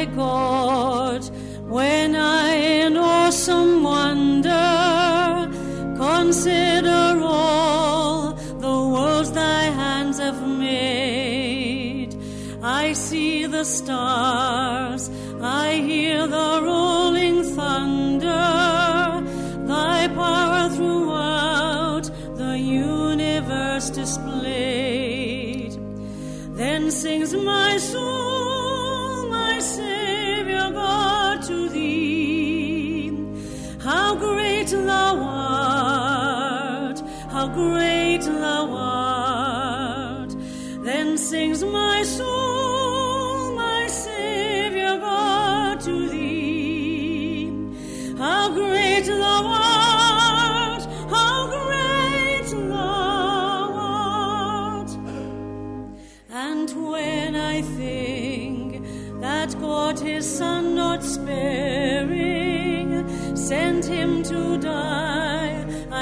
my God, when I in awesome wonder consider all the worlds thy hands have made. I see the stars,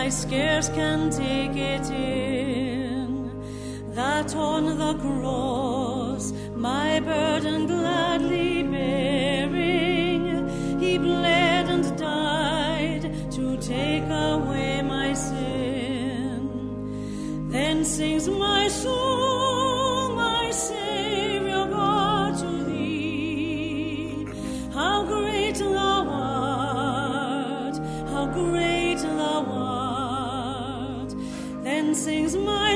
I scarce can take it in. That on the cross, my burden gladly bearing, he bled and died to take away my sin. Then sings my soul,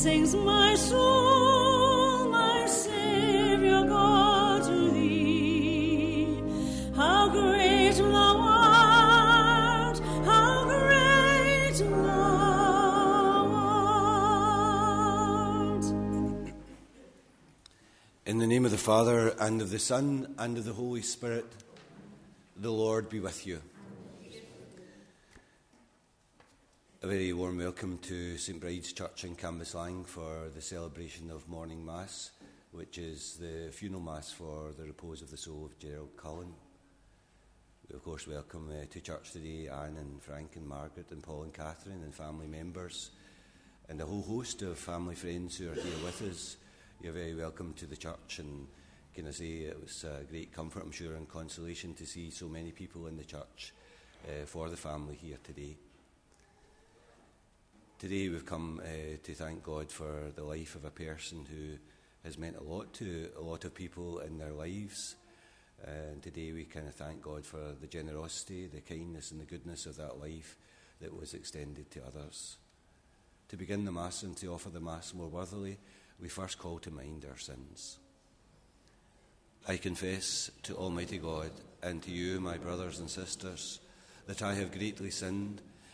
sings my soul, my Savior God, to thee. How great thou art, how great thou art. In the name of the Father, and of the Son, and of the Holy Spirit, the Lord be with you. A very warm welcome to St Bride's Church in Cambuslang for the celebration of Morning Mass, which is the funeral Mass for the repose of the soul of Gerald Cullen. We, of course, welcome uh, to church today Anne and Frank and Margaret and Paul and Catherine and family members and a whole host of family friends who are here with us. You're very welcome to the church, and can I say it was a great comfort, I'm sure, and consolation to see so many people in the church uh, for the family here today. Today we've come uh, to thank God for the life of a person who has meant a lot to a lot of people in their lives. And today we kind of thank God for the generosity, the kindness, and the goodness of that life that was extended to others. To begin the Mass and to offer the Mass more worthily, we first call to mind our sins. I confess to Almighty God and to you, my brothers and sisters, that I have greatly sinned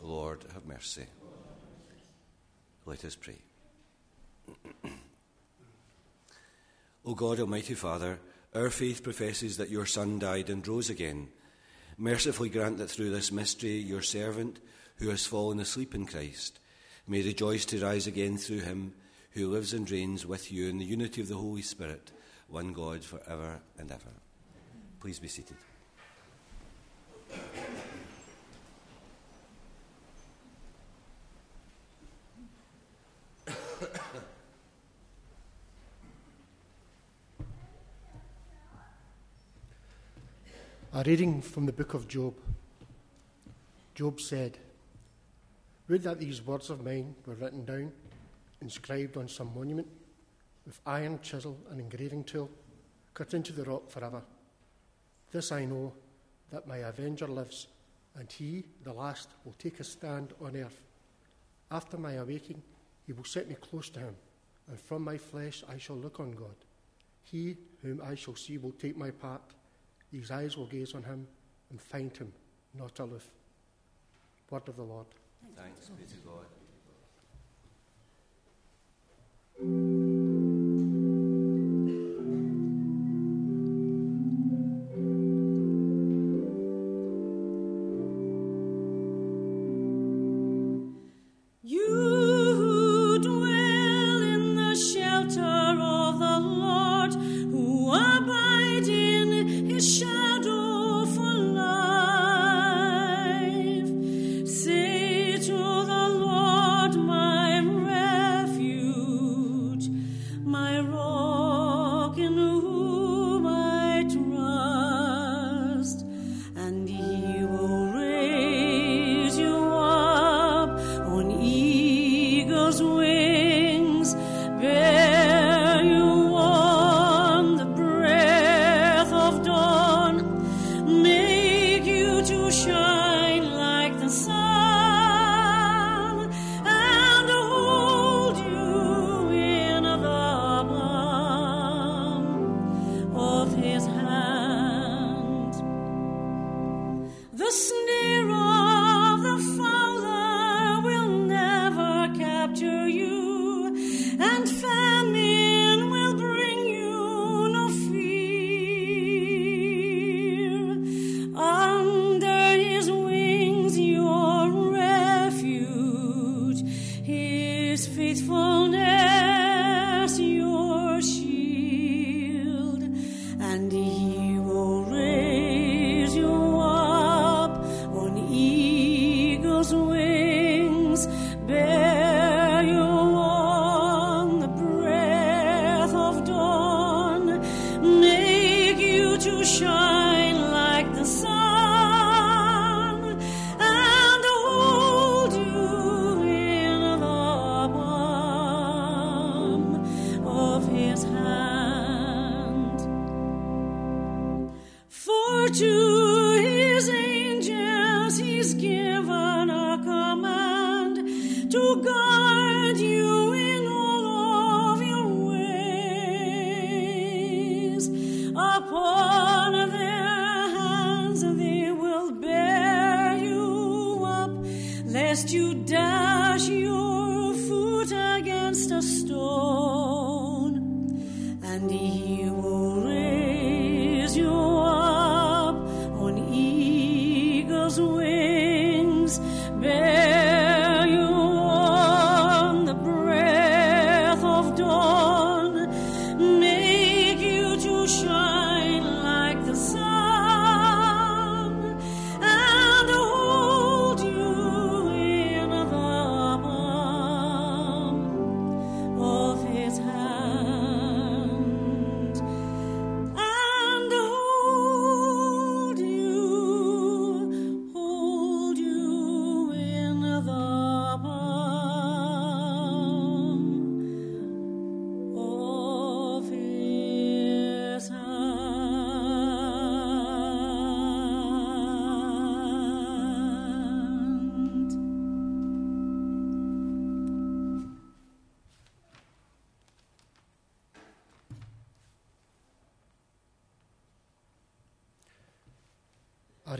Lord, have mercy. Let us pray. o God, Almighty Father, our faith professes that your Son died and rose again. Mercifully grant that through this mystery, your servant, who has fallen asleep in Christ, may rejoice to rise again through him who lives and reigns with you in the unity of the Holy Spirit, one God for ever and ever. Please be seated. A reading from the book of Job. Job said, Would that these words of mine were written down, inscribed on some monument, with iron chisel and engraving tool, cut into the rock forever. This I know, that my avenger lives, and he, the last, will take a stand on earth. After my awaking, he will set me close to him, and from my flesh I shall look on God. He whom I shall see will take my part. These eyes will gaze on him and find him not aloof. Word of the Lord. Thanks be to God.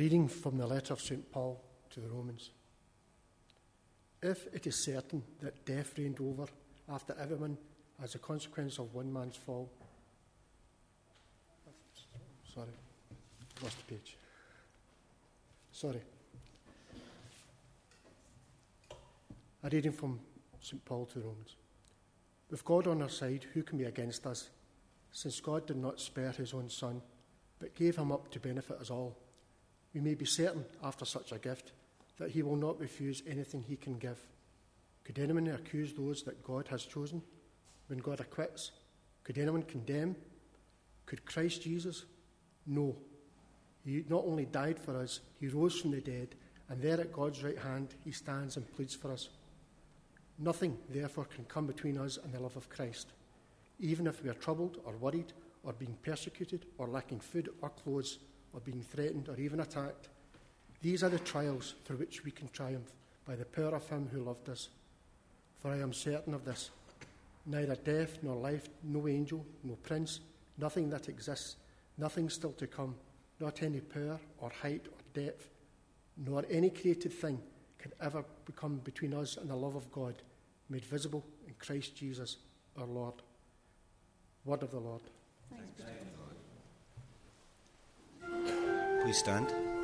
Reading from the letter of St. Paul to the Romans. If it is certain that death reigned over after everyone as a consequence of one man's fall, sorry, lost the page. Sorry. A reading from St. Paul to the Romans. With God on our side, who can be against us? Since God did not spare his own Son, but gave him up to benefit us all, we may be certain, after such a gift, that he will not refuse anything he can give. Could anyone accuse those that God has chosen when God acquits? Could anyone condemn? Could Christ Jesus? No. He not only died for us, he rose from the dead, and there at God's right hand he stands and pleads for us. Nothing, therefore, can come between us and the love of Christ. Even if we are troubled or worried, or being persecuted, or lacking food or clothes, or being threatened or even attacked, these are the trials through which we can triumph by the power of him who loved us. For I am certain of this neither death nor life, no angel, no prince, nothing that exists, nothing still to come, not any power or height or depth, nor any created thing can ever become between us and the love of God, made visible in Christ Jesus our Lord. Word of the Lord. Please stand.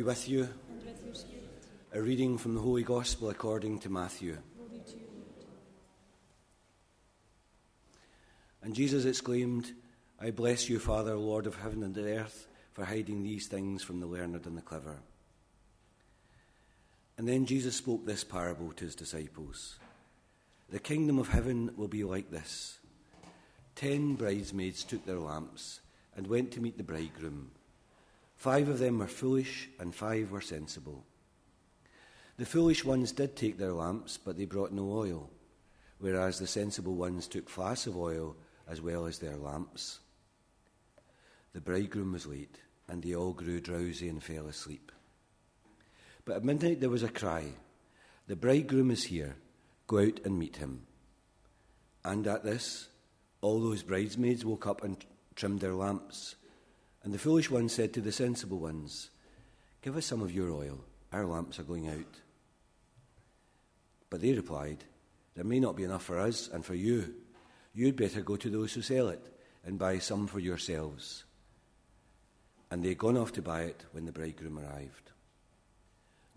Be with you. A reading from the Holy Gospel according to Matthew. And Jesus exclaimed, I bless you, Father, Lord of heaven and earth, for hiding these things from the learned and the clever. And then Jesus spoke this parable to his disciples The kingdom of heaven will be like this Ten bridesmaids took their lamps and went to meet the bridegroom. Five of them were foolish, and five were sensible. The foolish ones did take their lamps, but they brought no oil, whereas the sensible ones took flasks of oil as well as their lamps. The bridegroom was late, and they all grew drowsy and fell asleep. But at midnight there was a cry The bridegroom is here, go out and meet him. And at this, all those bridesmaids woke up and trimmed their lamps. And the foolish ones said to the sensible ones, Give us some of your oil, our lamps are going out. But they replied, There may not be enough for us and for you. You'd better go to those who sell it and buy some for yourselves. And they had gone off to buy it when the bridegroom arrived.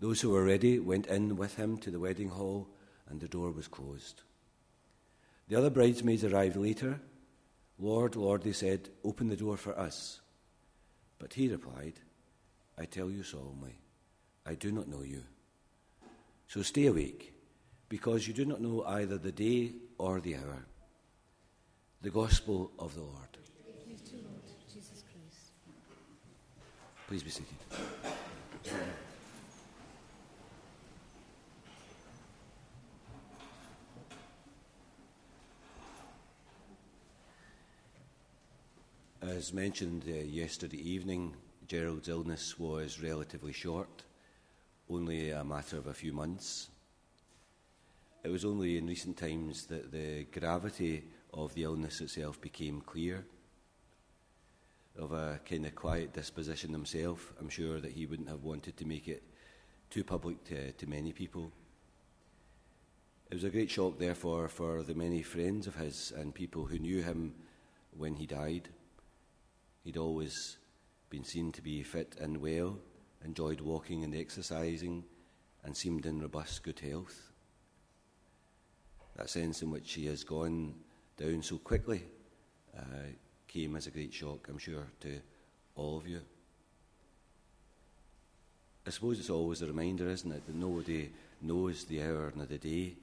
Those who were ready went in with him to the wedding hall, and the door was closed. The other bridesmaids arrived later. Lord, Lord, they said, open the door for us. But he replied, I tell you solemnly, I do not know you. So stay awake, because you do not know either the day or the hour. The Gospel of the Lord. Please be seated. As mentioned uh, yesterday evening, Gerald's illness was relatively short, only a matter of a few months. It was only in recent times that the gravity of the illness itself became clear. Of a kind of quiet disposition himself, I'm sure that he wouldn't have wanted to make it too public to, to many people. It was a great shock, therefore, for the many friends of his and people who knew him when he died. He'd always been seen to be fit and well, enjoyed walking and exercising, and seemed in robust good health. That sense in which he has gone down so quickly uh, came as a great shock, I'm sure, to all of you. I suppose it's always a reminder, isn't it, that nobody knows the hour nor the day.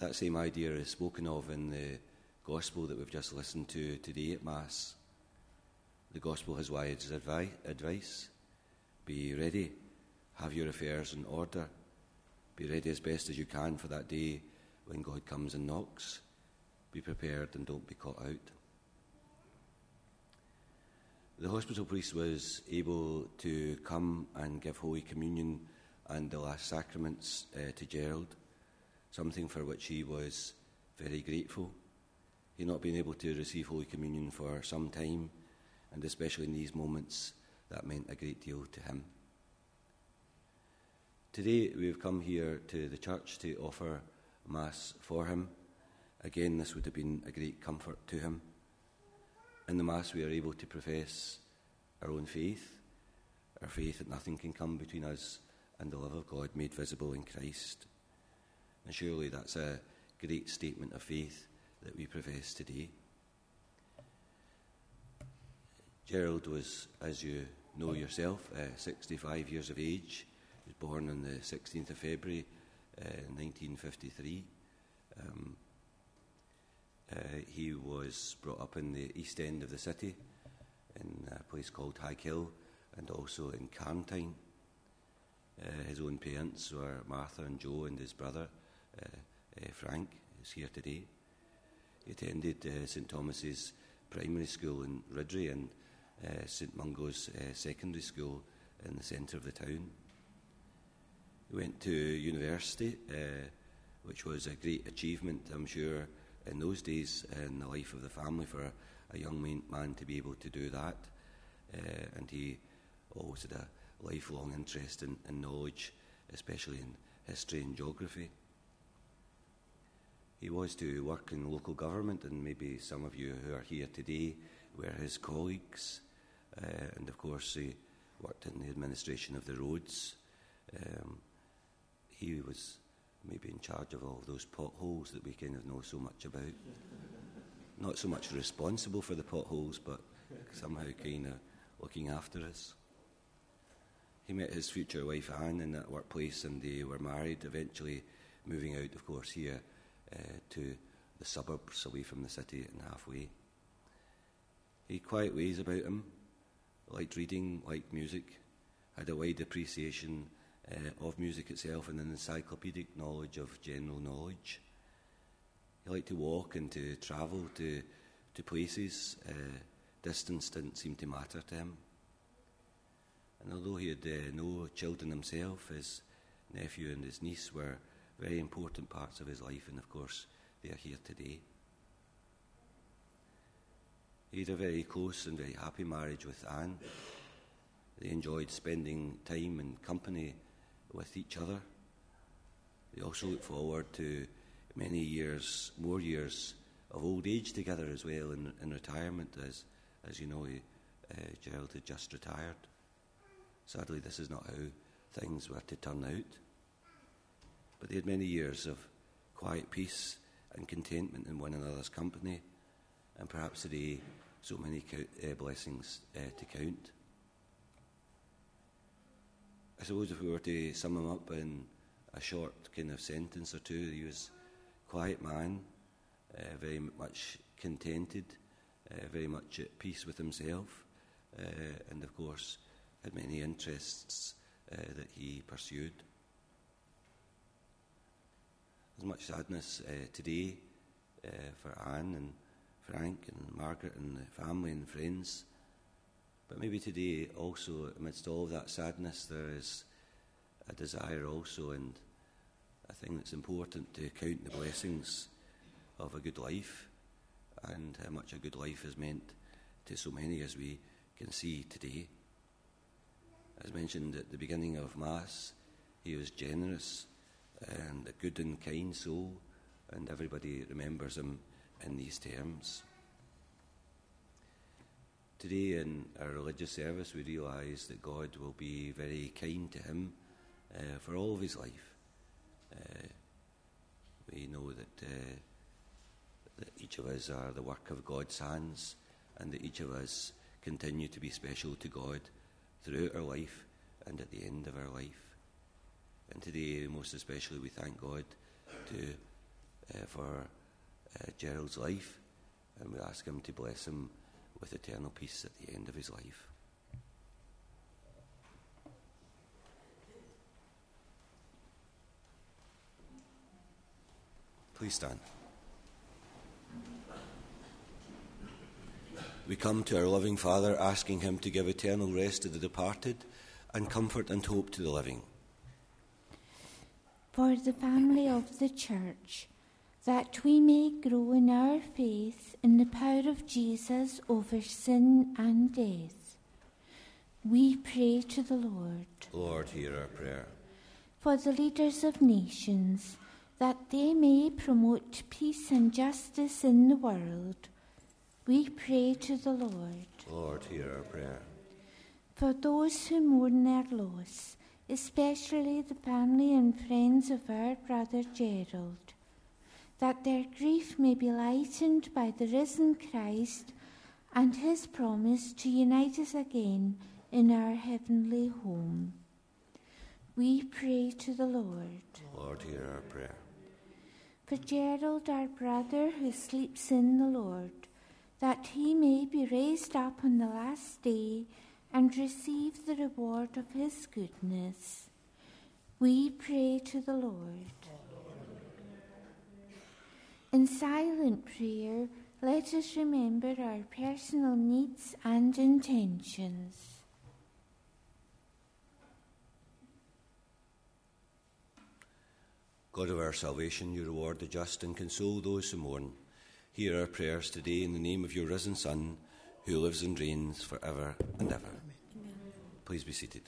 That same idea is spoken of in the gospel that we've just listened to today at Mass. The gospel has wise advi- advice. Be ready, have your affairs in order, be ready as best as you can for that day when God comes and knocks. Be prepared and don't be caught out. The hospital priest was able to come and give Holy Communion and the last sacraments uh, to Gerald. something for which he was very grateful. He not been able to receive Holy Communion for some time, and especially in these moments, that meant a great deal to him. Today, we've come here to the church to offer Mass for him. Again, this would have been a great comfort to him. In the Mass, we are able to profess our own faith, our faith that nothing can come between us and the love of God made visible in Christ. And surely that's a great statement of faith that we profess today. Gerald was, as you know yourself, uh, 65 years of age. He was born on the 16th of February uh, 1953. Um, uh, he was brought up in the east end of the city, in a place called Haghill, and also in Carntyne. Uh, his own parents were Martha and Joe, and his brother uh, uh, Frank is here today. He attended St Thomas's Primary School in Riddrie and uh, St Mungo's uh, Secondary School in the centre of the town. He went to university, uh, which was a great achievement, I'm sure, in those days in the life of the family for a, young man, man, to be able to do that. Uh, and he always had a lifelong interest in, in knowledge, especially in history and geography. He was to work in local government, and maybe some of you who are here today were his colleagues. Uh, and of course, he worked in the administration of the roads. Um, he was maybe in charge of all those potholes that we kind of know so much about. Not so much responsible for the potholes, but somehow kind of looking after us. He met his future wife Anne in that workplace and they were married, eventually moving out, of course, here uh, to the suburbs away from the city and halfway. He had quiet ways about him, liked reading, liked music, had a wide appreciation uh, of music itself and an encyclopedic knowledge of general knowledge. He liked to walk and to travel to, to places. Uh, distance didn't seem to matter to him. And although he had uh, no children himself, his nephew and his niece were very important parts of his life, and of course, they are here today. He had a very close and very happy marriage with Anne. They enjoyed spending time and company with each other. They also looked forward to many years, more years of old age together as well in, in retirement. As, as you know, uh, Gerald had just retired. Sadly, this is not how things were to turn out. But they had many years of quiet peace and contentment in one another's company, and perhaps today, so many uh, blessings uh, to count. I suppose if we were to sum him up in a short kind of sentence or two, he was a quiet man, uh, very much contented, uh, very much at peace with himself, uh, and of course had many interests that he pursued. There's much sadness today for Anne and Frank and Margaret and the family and friends. But maybe today, also, amidst all that sadness, there is a desire also, and I think it's important to count the blessings of a good life and how much a good life has meant to so many as we can see today. As mentioned at the beginning of Mass, he was generous and a good and kind soul, and everybody remembers him in these terms. Today, in our religious service, we realise that God will be very kind to him uh, for all of his life. Uh, we know that, uh, that each of us are the work of God's hands, and that each of us continue to be special to God throughout our life and at the end of our life. And today, most especially, we thank God to, uh, for uh, Gerald's life, and we ask him to bless him with eternal peace at the end of his life. Please stand. We come to our loving Father asking him to give eternal rest to the departed and comfort and hope to the living. for the family of the Church, that we may grow in our faith in the power of Jesus over sin and death. We pray to the Lord. Lord, hear our prayer. For the leaders of nations, that they may promote peace and justice in the world, we pray to the Lord. Lord, hear our prayer. For those who mourn their loss, especially the family and friends of our brother Gerald, that their grief may be lightened by the risen Christ and his promise to unite us again in our heavenly home. We pray to the Lord. Lord, hear our prayer. For Gerald, our brother, who sleeps in the Lord, that he may be raised up on the last day and receive the reward of his goodness. We pray to the Lord. In silent prayer, let us remember our personal needs and intentions. God of our salvation, you reward the just and console those who mourn. Hear our prayers today in the name of your risen Son, who lives and reigns for ever and ever. Amen. Please be seated.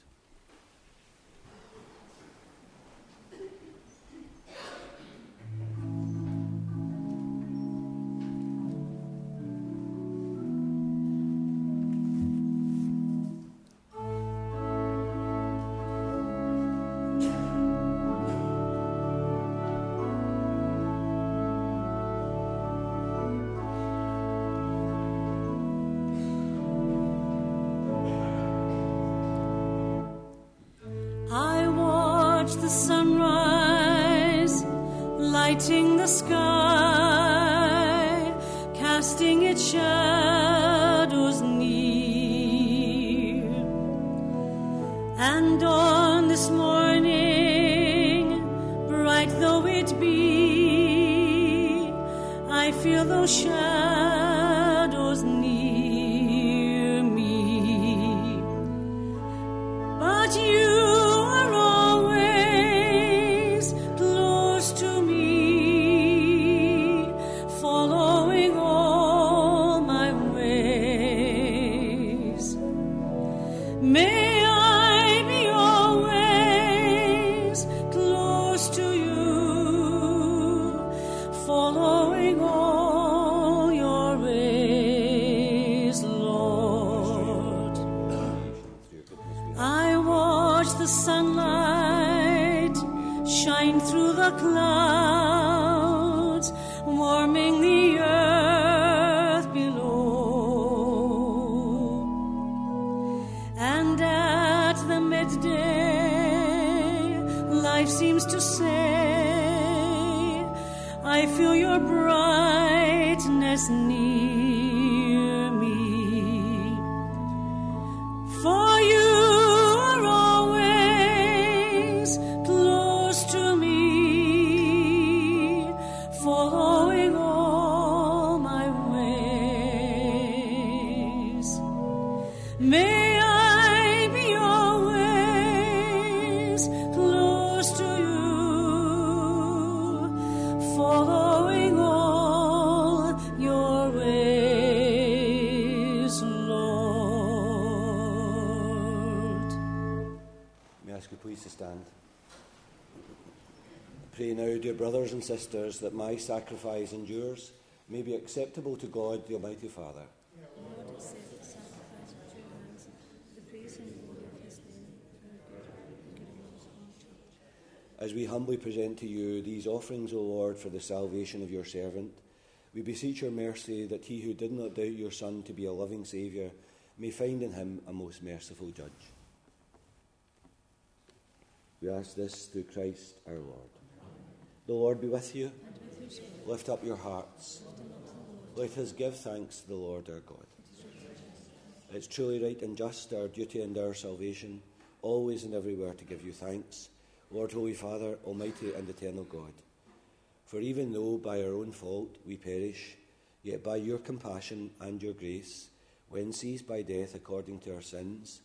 Brothers and sisters, that my sacrifice and yours may be acceptable to God, the Almighty Father. As we humbly present to you these offerings, O Lord, for the salvation of your servant, we beseech your mercy that he who did not doubt your Son to be a loving Saviour may find in him a most merciful judge. We ask this through Christ our Lord. The Lord be with you. Lift up your hearts. Let us give thanks to the Lord our God. It's truly right and just, our duty and our salvation, always and everywhere to give you thanks, Lord, Holy Father, Almighty and Eternal God. For even though by our own fault we perish, yet by your compassion and your grace, when seized by death according to our sins,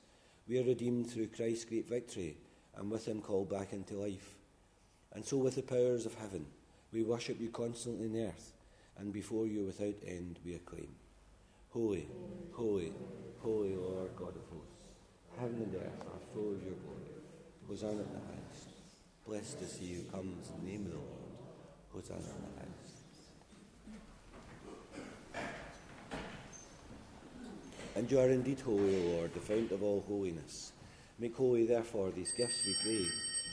we are redeemed through Christ's great victory, and with him called back into life. And so, with the powers of heaven, we worship you constantly in earth, and before you without end we acclaim Holy, holy, holy Lord God of hosts, heaven and earth are full of your glory. Hosanna in the highest. Blessed is he who comes in the name of the Lord. Hosanna in the highest. And you are indeed holy, O Lord, the fount of all holiness. Make holy, therefore, these gifts, we pray,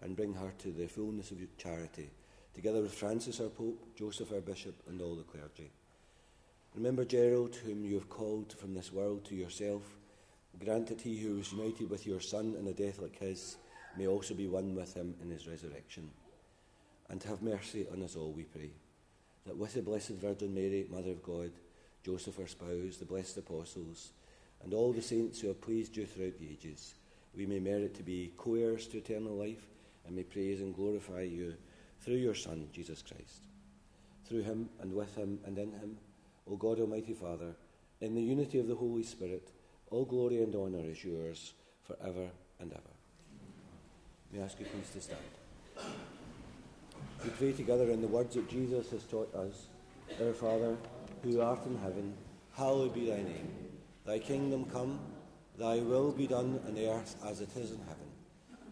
and bring her to the fullness of charity, together with Francis our Pope, Joseph our Bishop, and all the clergy. Remember Gerald, whom you have called from this world to yourself. Grant that he who was united with your Son in a death like his may also be one with him in his resurrection. And have mercy on us all, we pray, that with the Blessed Virgin Mary, Mother of God, Joseph our spouse, the blessed apostles, and all the saints who have pleased you throughout the ages, we may merit to be co heirs to eternal life and may praise and glorify you through your Son, Jesus Christ. Through him and with him and in him, O God Almighty Father, in the unity of the Holy Spirit, all glory and honour is yours for ever and ever. May I ask you please to stand. We pray together in the words that Jesus has taught us Our Father, who art in heaven, hallowed be thy name. Thy kingdom come, thy will be done on earth as it is in heaven.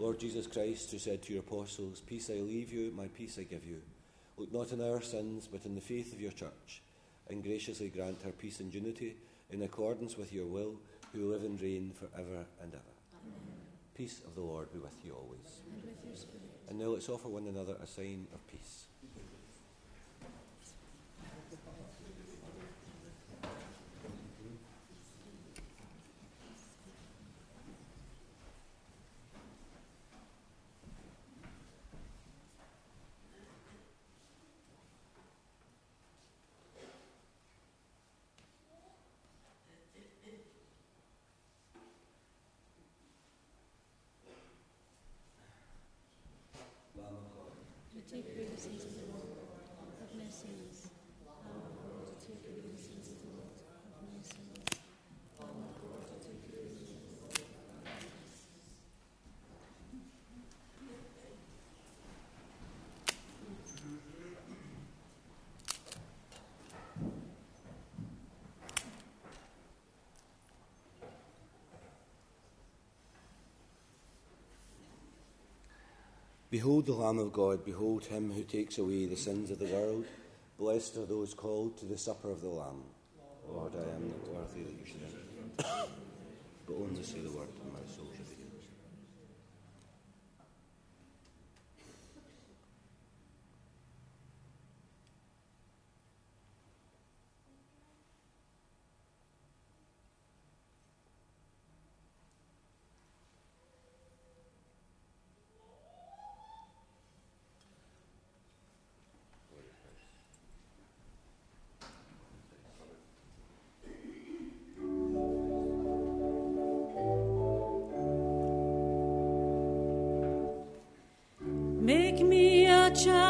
Lord Jesus Christ, who said to your apostles, Peace I leave you, my peace I give you, look not on our sins, but in the faith of your church, and graciously grant her peace and unity in accordance with your will, who live and reign for ever and ever. Amen. Peace of the Lord be with you always. And, with and now let's offer one another a sign of peace. mercy, Have mercy on us. Behold the Lamb of God, behold him who takes away the sins of the world. Blessed are those called to the supper of the Lamb. Lord, I am not worthy that you should enter, but only say the word, and my soul shall be Make me a child.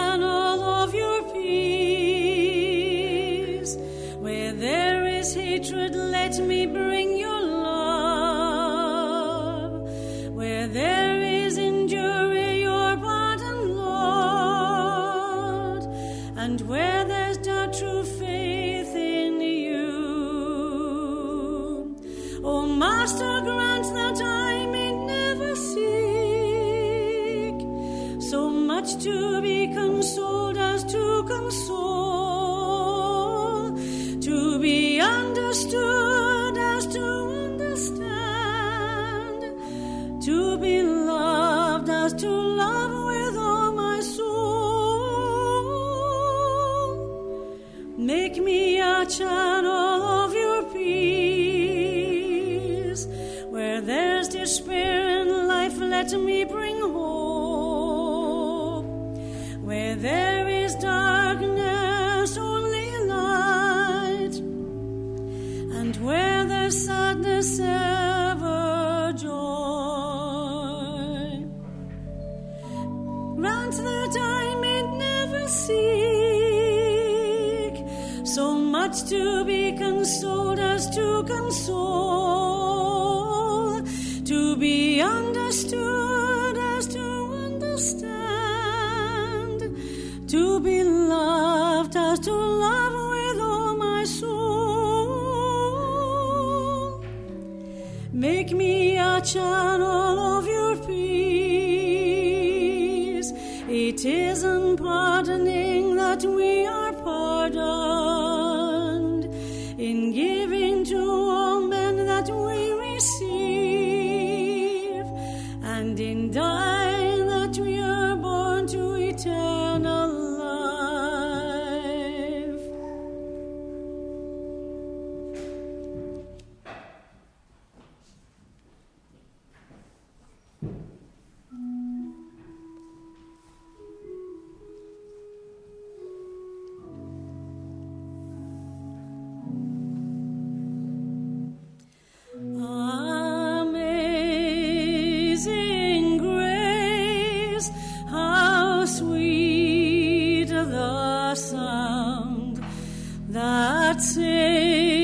seek. So much to be consoled as to console, to be understood as to understand, to be loved. serce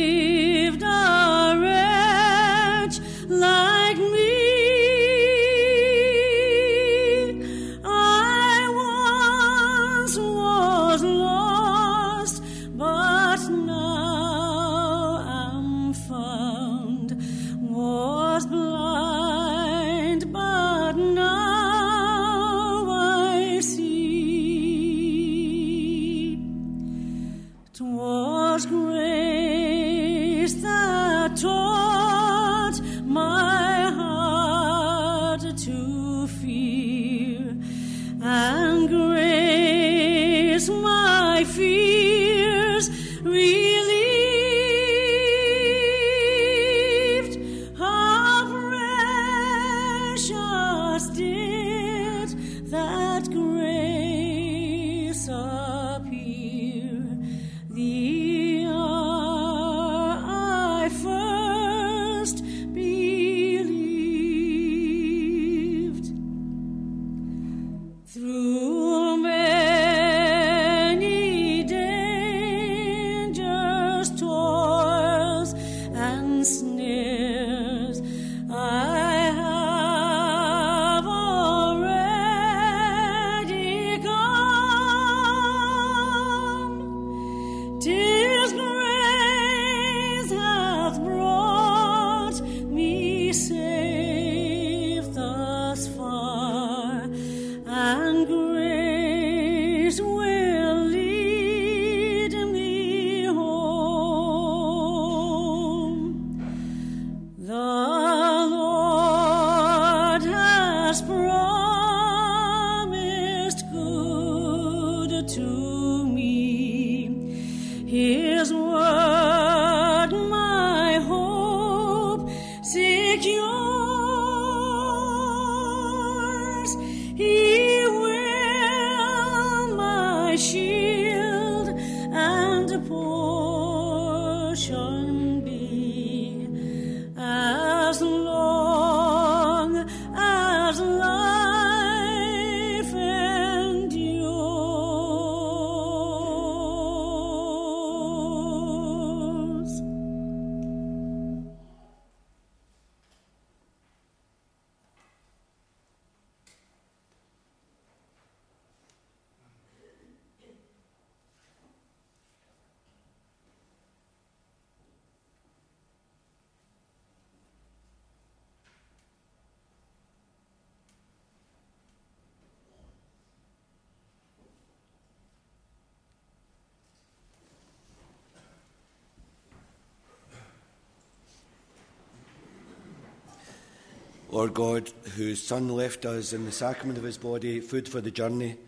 Lord God, whose Son left us in the sacrament of his body food for the journey,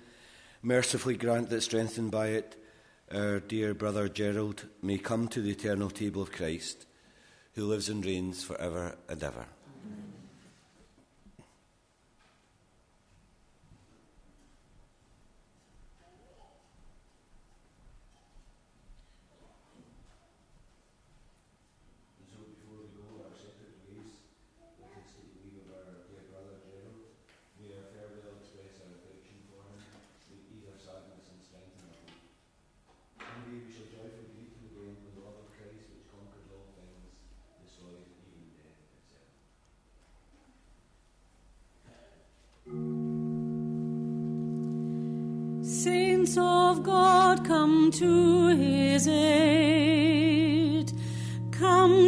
mercifully grant that, strengthened by it, our dear brother Gerald may come to the eternal table of Christ, who lives and reigns for ever and ever.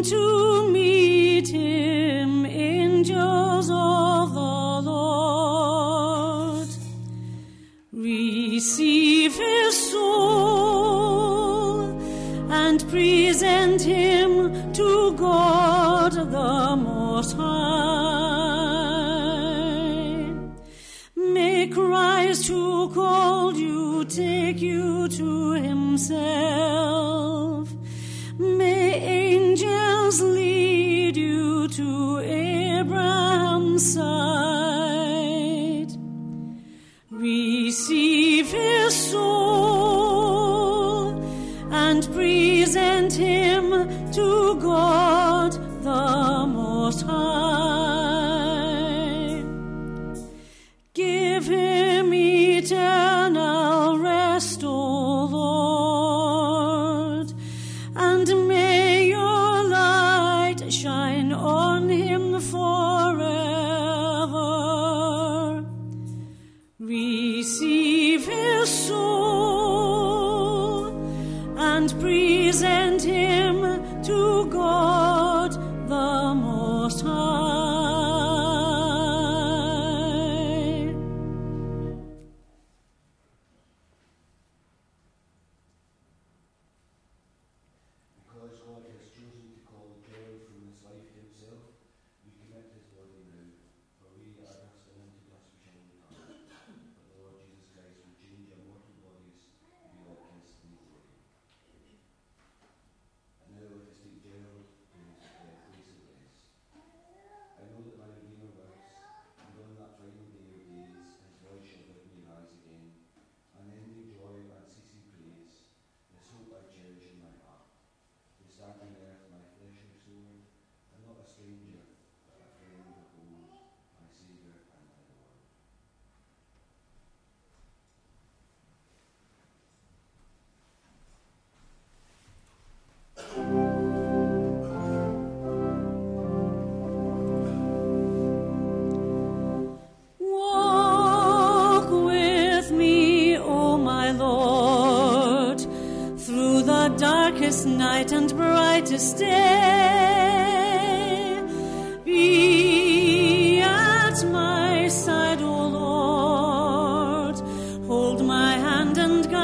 to meet him, in angels of the Lord. Receive his soul and present him to God the Most High. May Christ who called you take you to himself. So.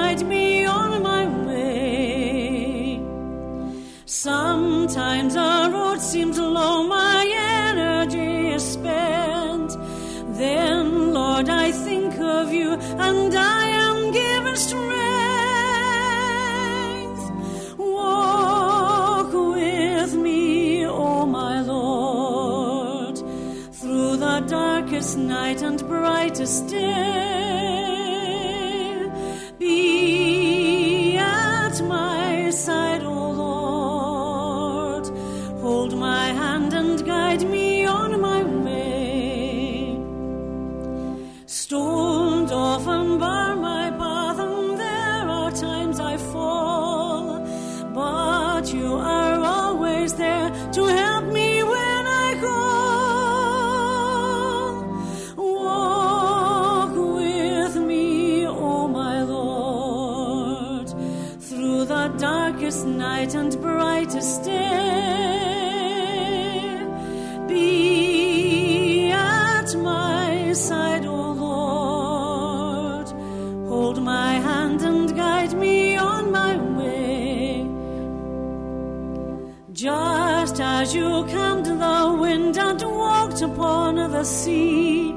guide me on my way. Sometimes a road seems low, my energy is spent. Then, Lord, I think of you and I am given strength. Walk with me, O oh my Lord, through the darkest night and brightest day. Just as you calmed the wind and walked upon the sea,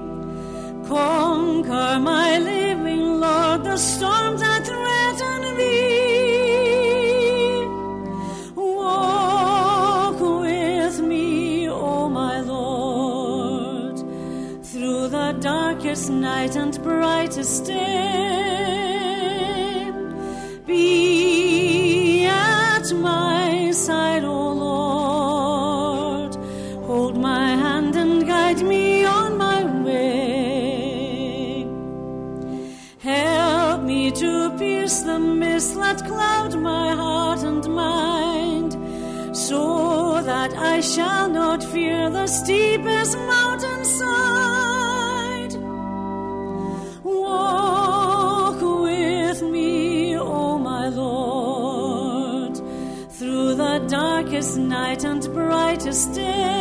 conquer my living Lord the storms that threaten me. Walk with me, O my Lord, through the darkest night and brightest day. Be at my side, I shall not fear the steepest mountainside. Walk with me, O my Lord, through the darkest night and brightest day.